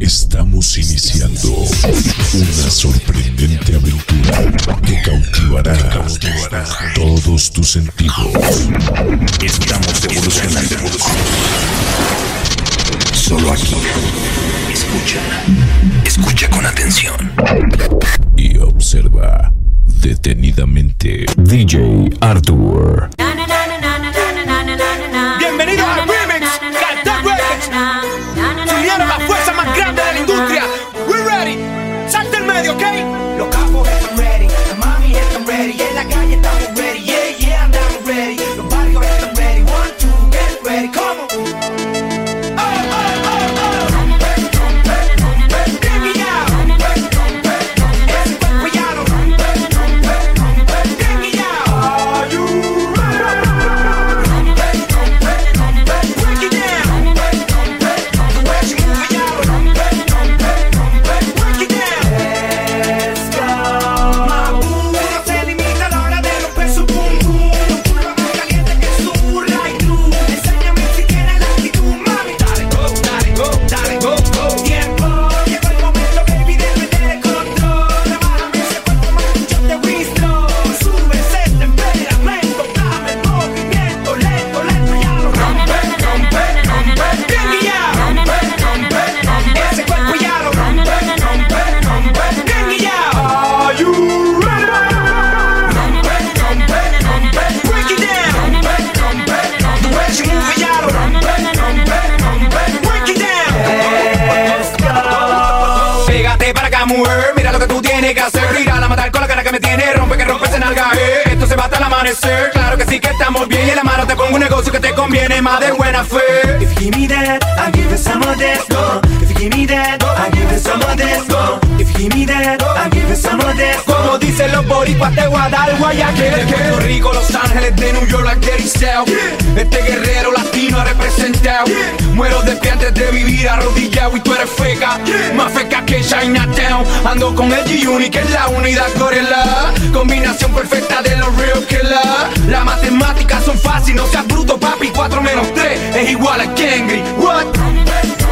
Estamos iniciando una sorprendente aventura que cautivará, todos tus sentidos. Estamos evolucionando. Solo aquí. Escucha. Escucha con atención. Y observa detenidamente. DJ Arthur. Of this. If you give me that, I give it some of this. Go. If you give me that, I give it some of this. Como dicen los boricuas, te voy a dar guayaquil. De Puerto Rico, Los Ángeles, de New York, like Dirty South. Este guerrero latino ha representado. Muero de pie antes de vivir arrodillado y tú eres feca. Más feca que Chinatown. Ando con el G-Unit, que es la unidad gorila. Combinación perfecta de los real killer. Las matemáticas son fáciles, no seas bruto, papi. 4 menos 3 es igual a Kengri. What?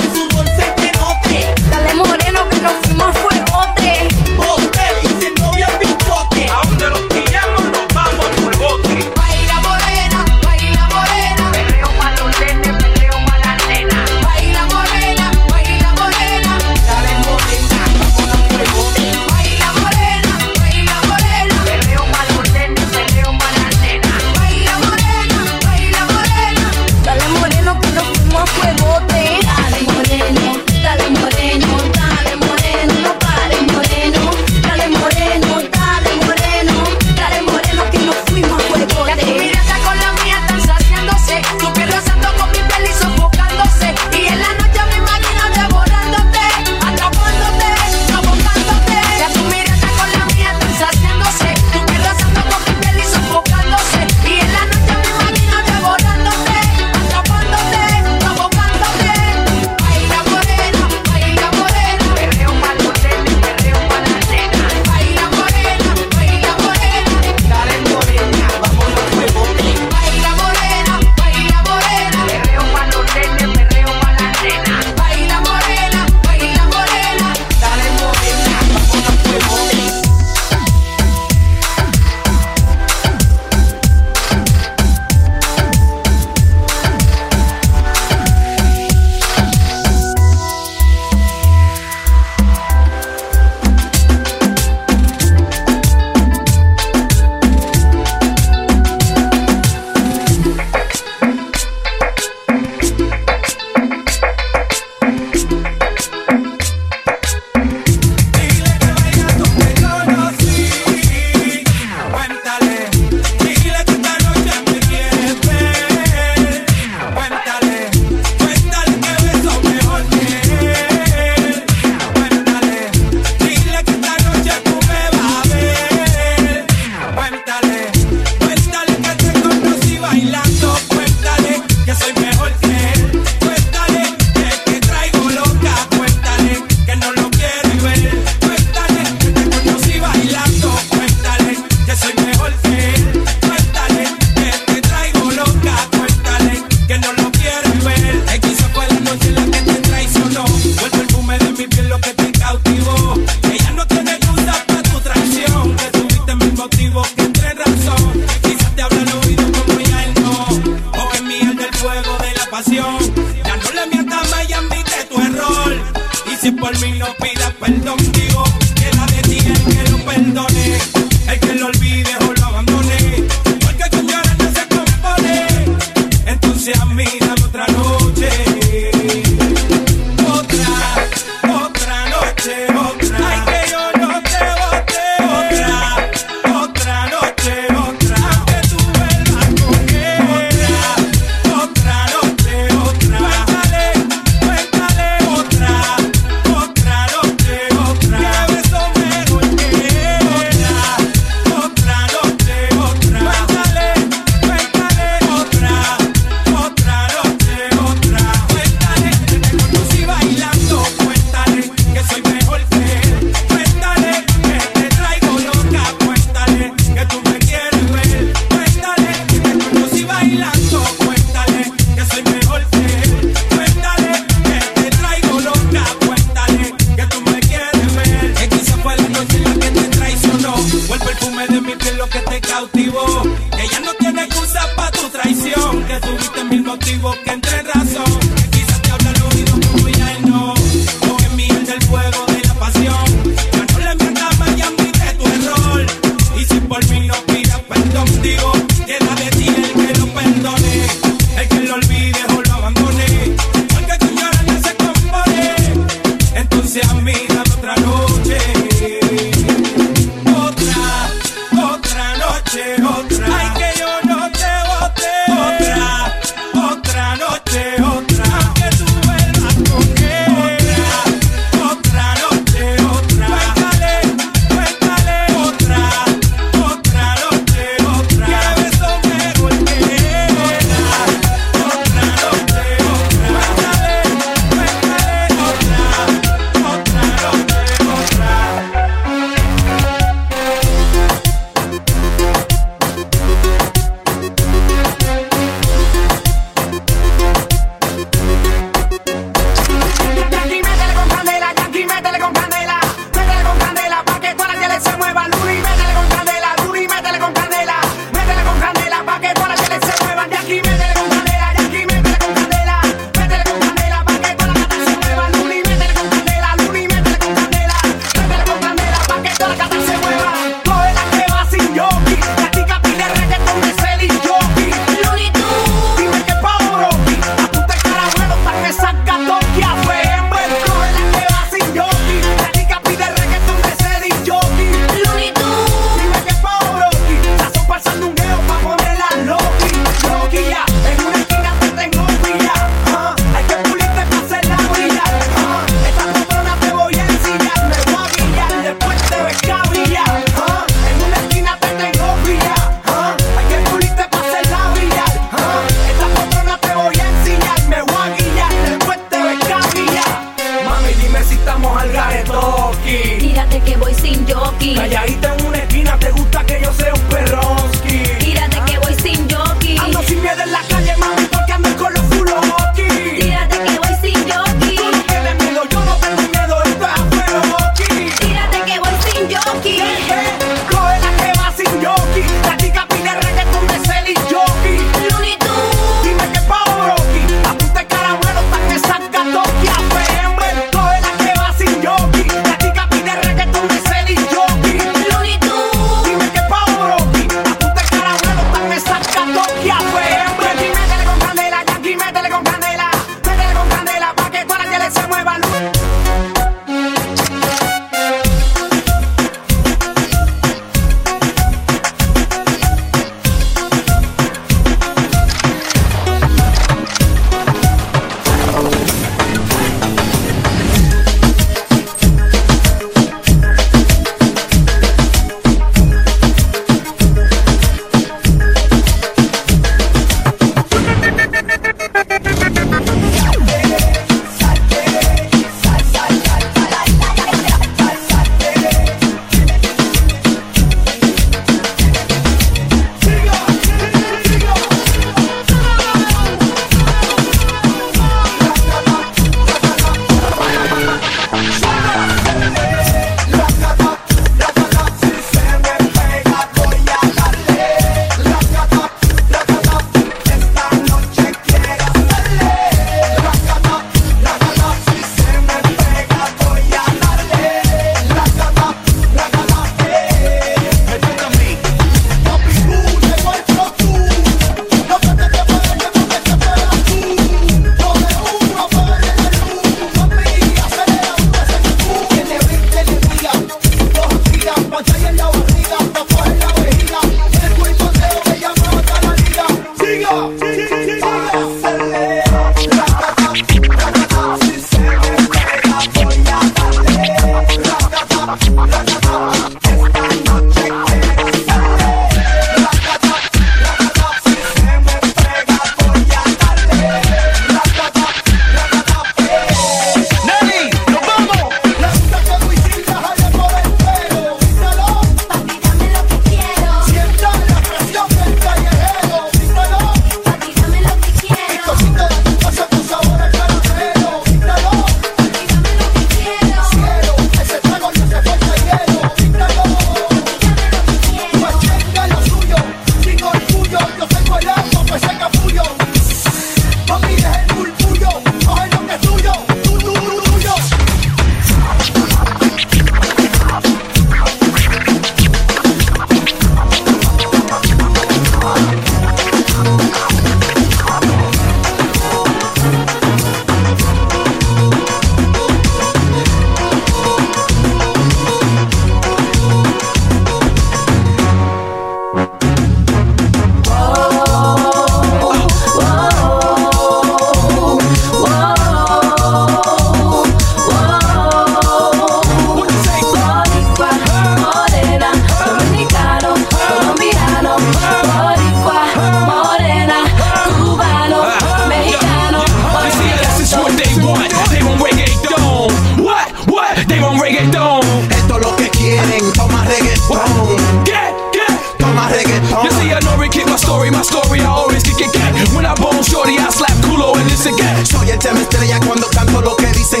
Se me estrella cuando canto lo que dicen.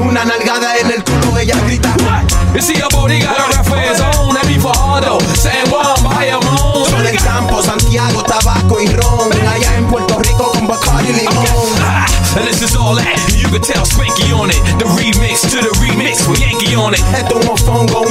Una nalgada en el culo, ella grita. You see a booty got a rap for his own. For Ardo, San Juan, Bayamón. Son el campo, Santiago, tabaco y ron. Allá en Puerto Rico con Bacardi y limón. Ah, and this is all that you can tell Spanky on it. The remix to the remix with Yankee on it. Esto es un mofongo,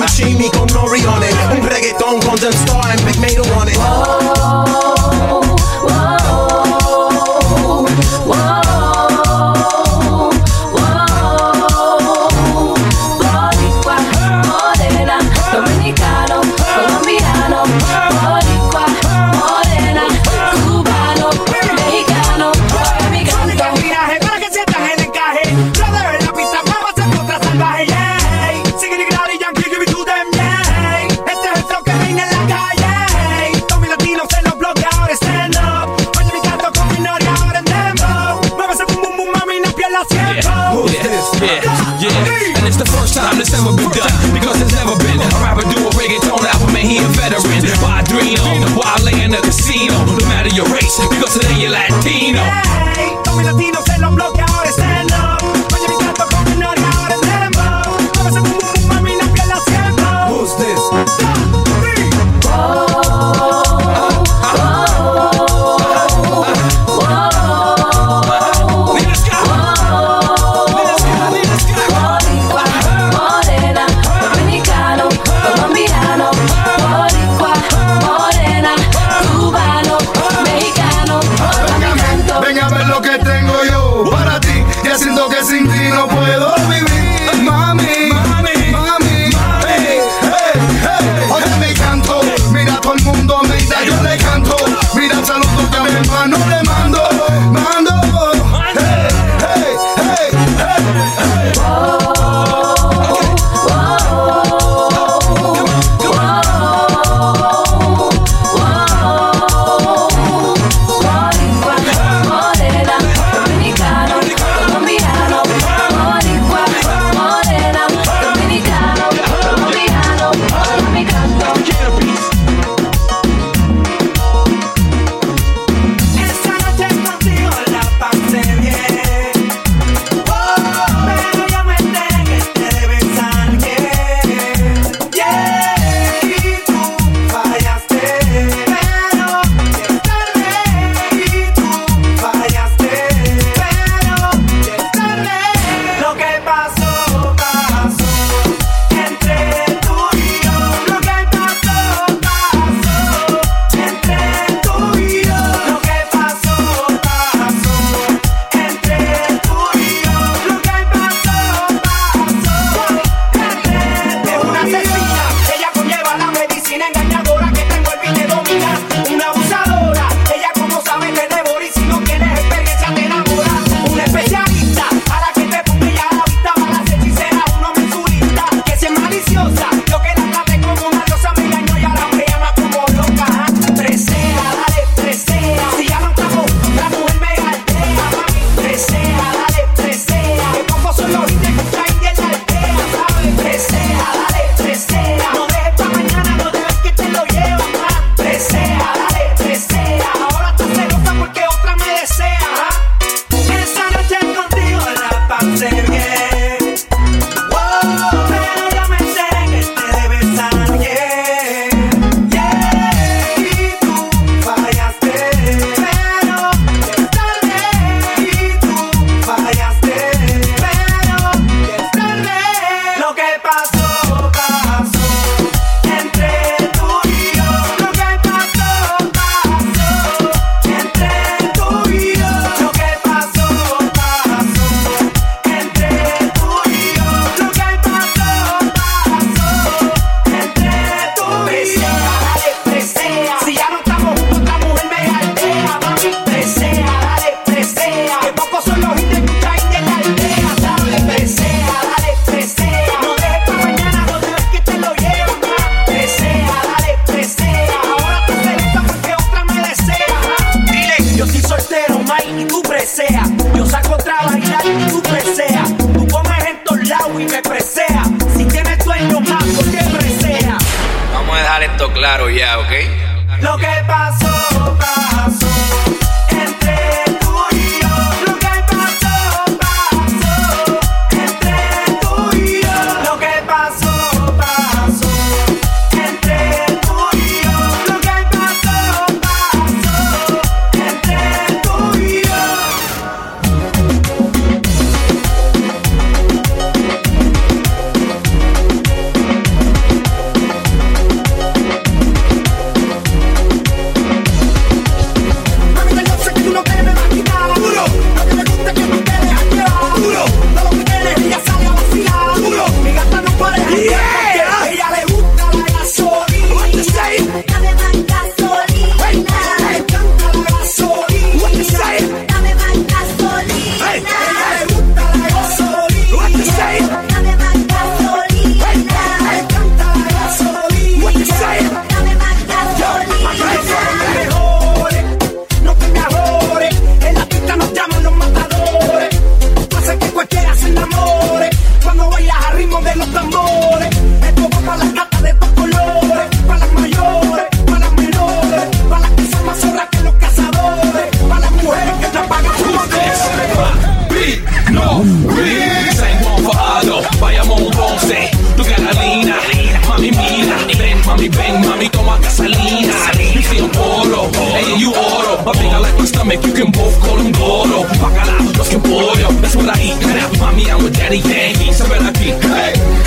stomach, you can both call him Goro Bacalao, los que pollo That's what I eat, cut out mommy, I'm with daddy Yankees So bet I hey,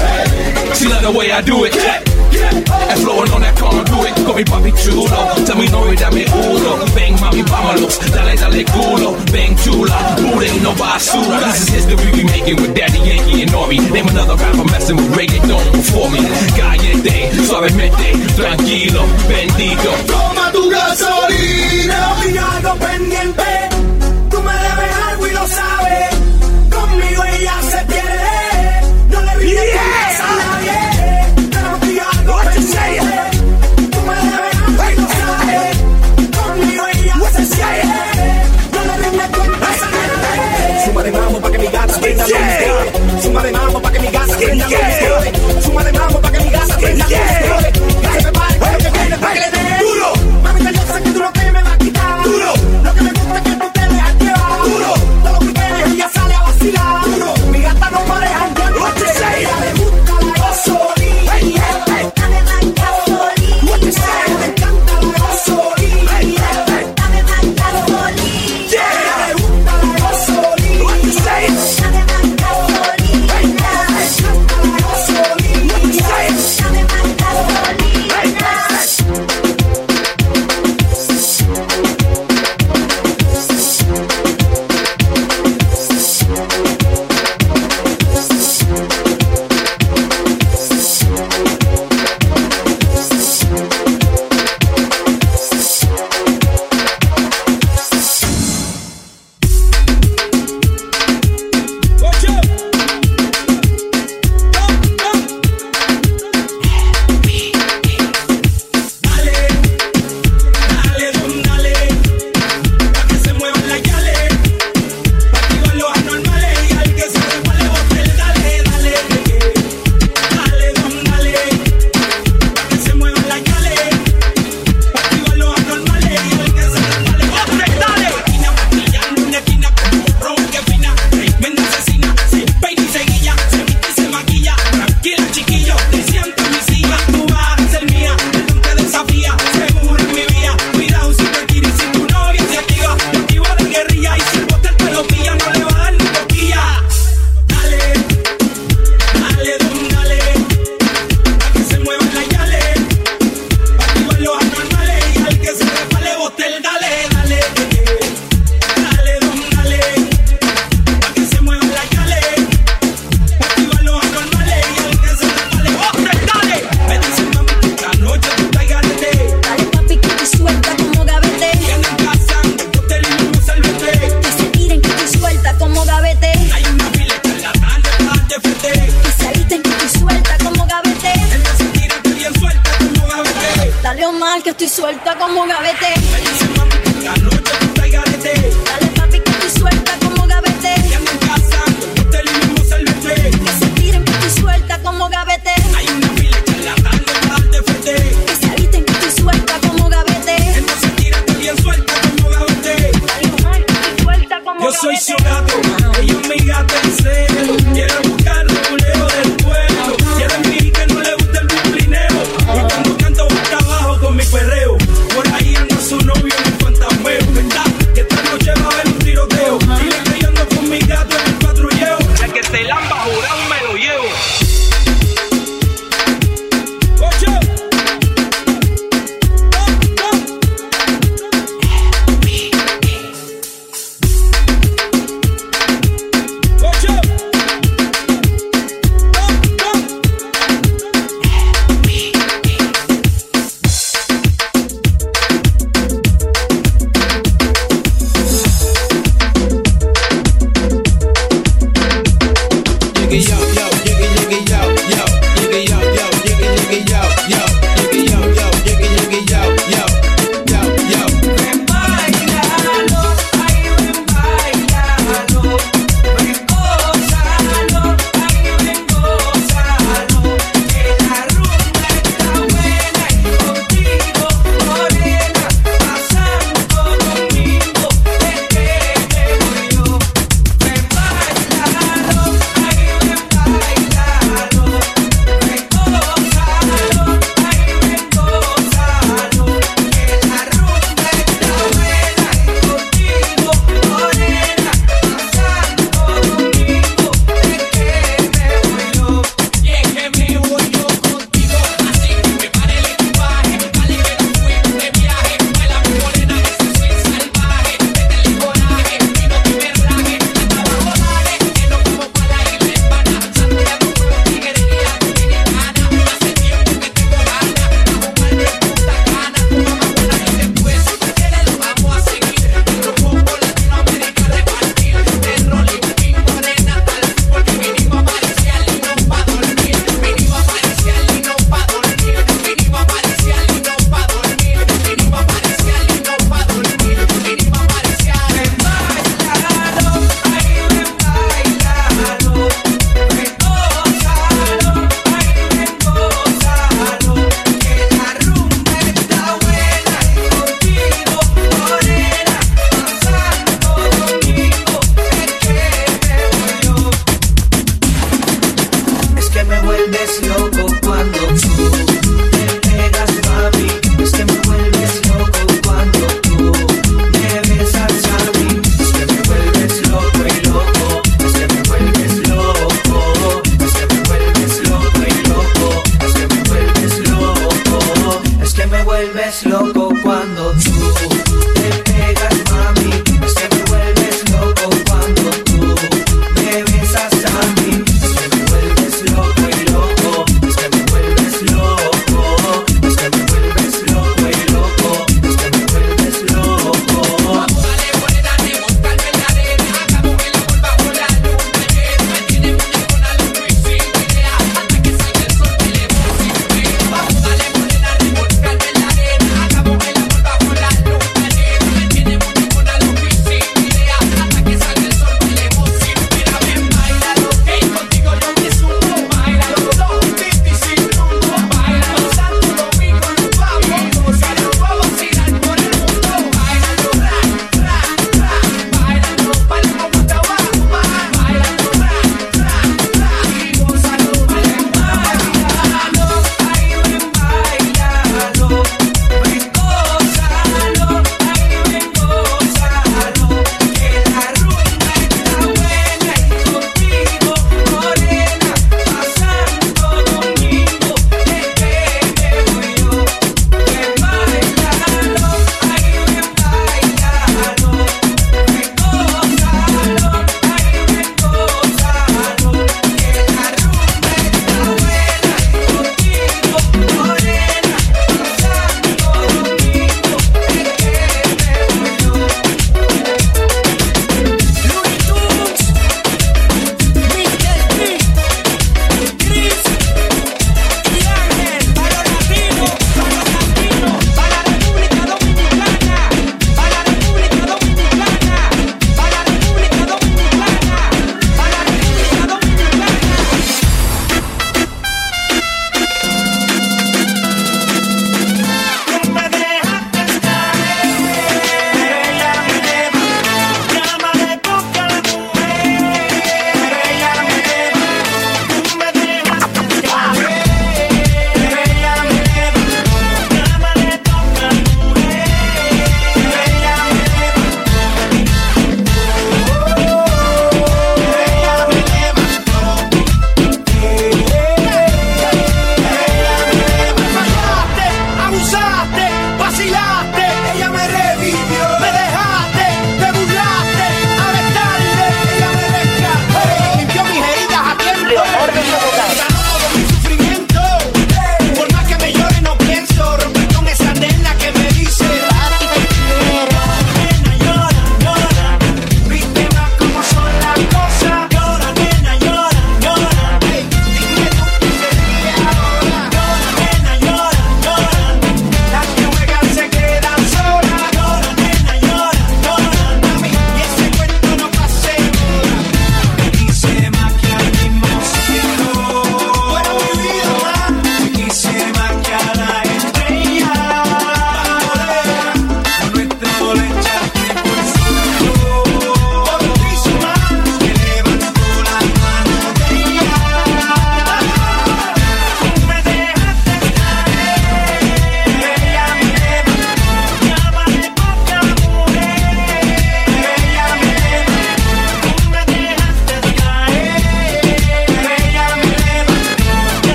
hey. She love the way I do it, Yeah, hey And flowing on that corn, do it. Call me papi chulo, tell me no way that me uno Bang, mommy vámonos, dale, dale culo Bang, chula, booty, no basura. This is history we making with daddy Yankee and Nori Name another rapper messing with reggae, don't perform me. Callete, suavemente, tranquilo, bendito. tu gasolina. Yo tengo algo pendiente, tú me debes algo y lo sabes. Conmigo ella se pierde, no le vi yeah. a nadie. Pero tengo algo What pendiente, tú me debes algo y lo sabes. Conmigo ella What se pierde, no le vi cuentas a nadie. Suma de mambo pa' que mi gata prenda yeah. los. Suma de mambo pa' que mi gata prenda los Suma de mambo pa' que mi gata prenda los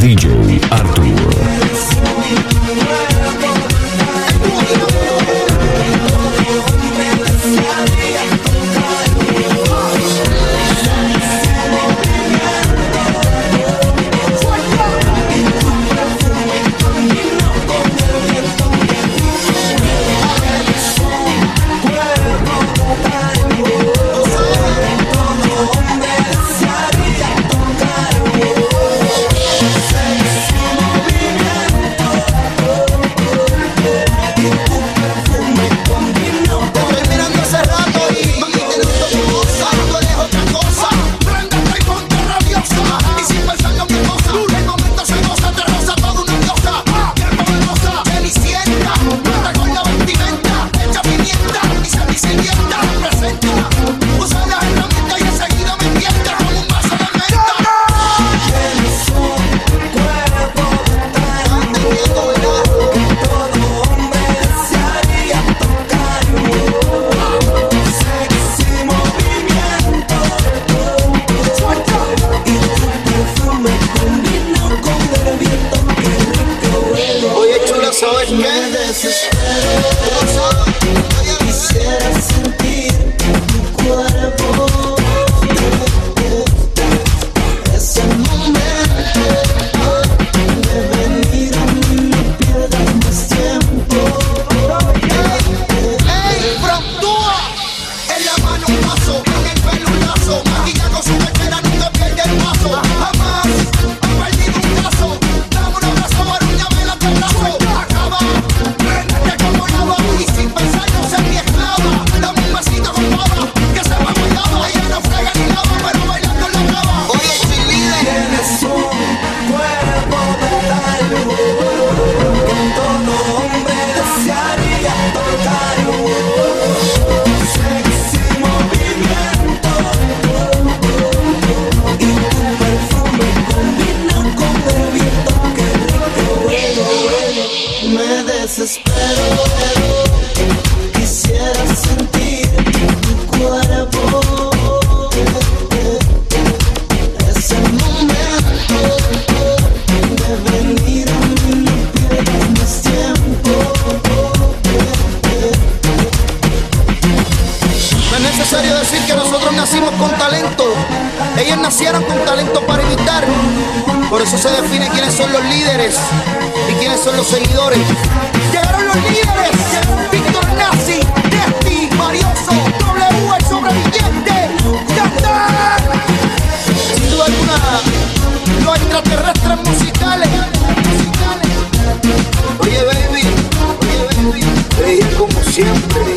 DJ Arthur. eso se define quiénes son los líderes y quiénes son los seguidores. Llegaron los líderes, Víctor Nazi, Desti, Marioso, W, el sobreviviente, ¡Canta! Sin duda alguna, los extraterrestres musicales. musicales. Oye, baby, oye, baby, como siempre.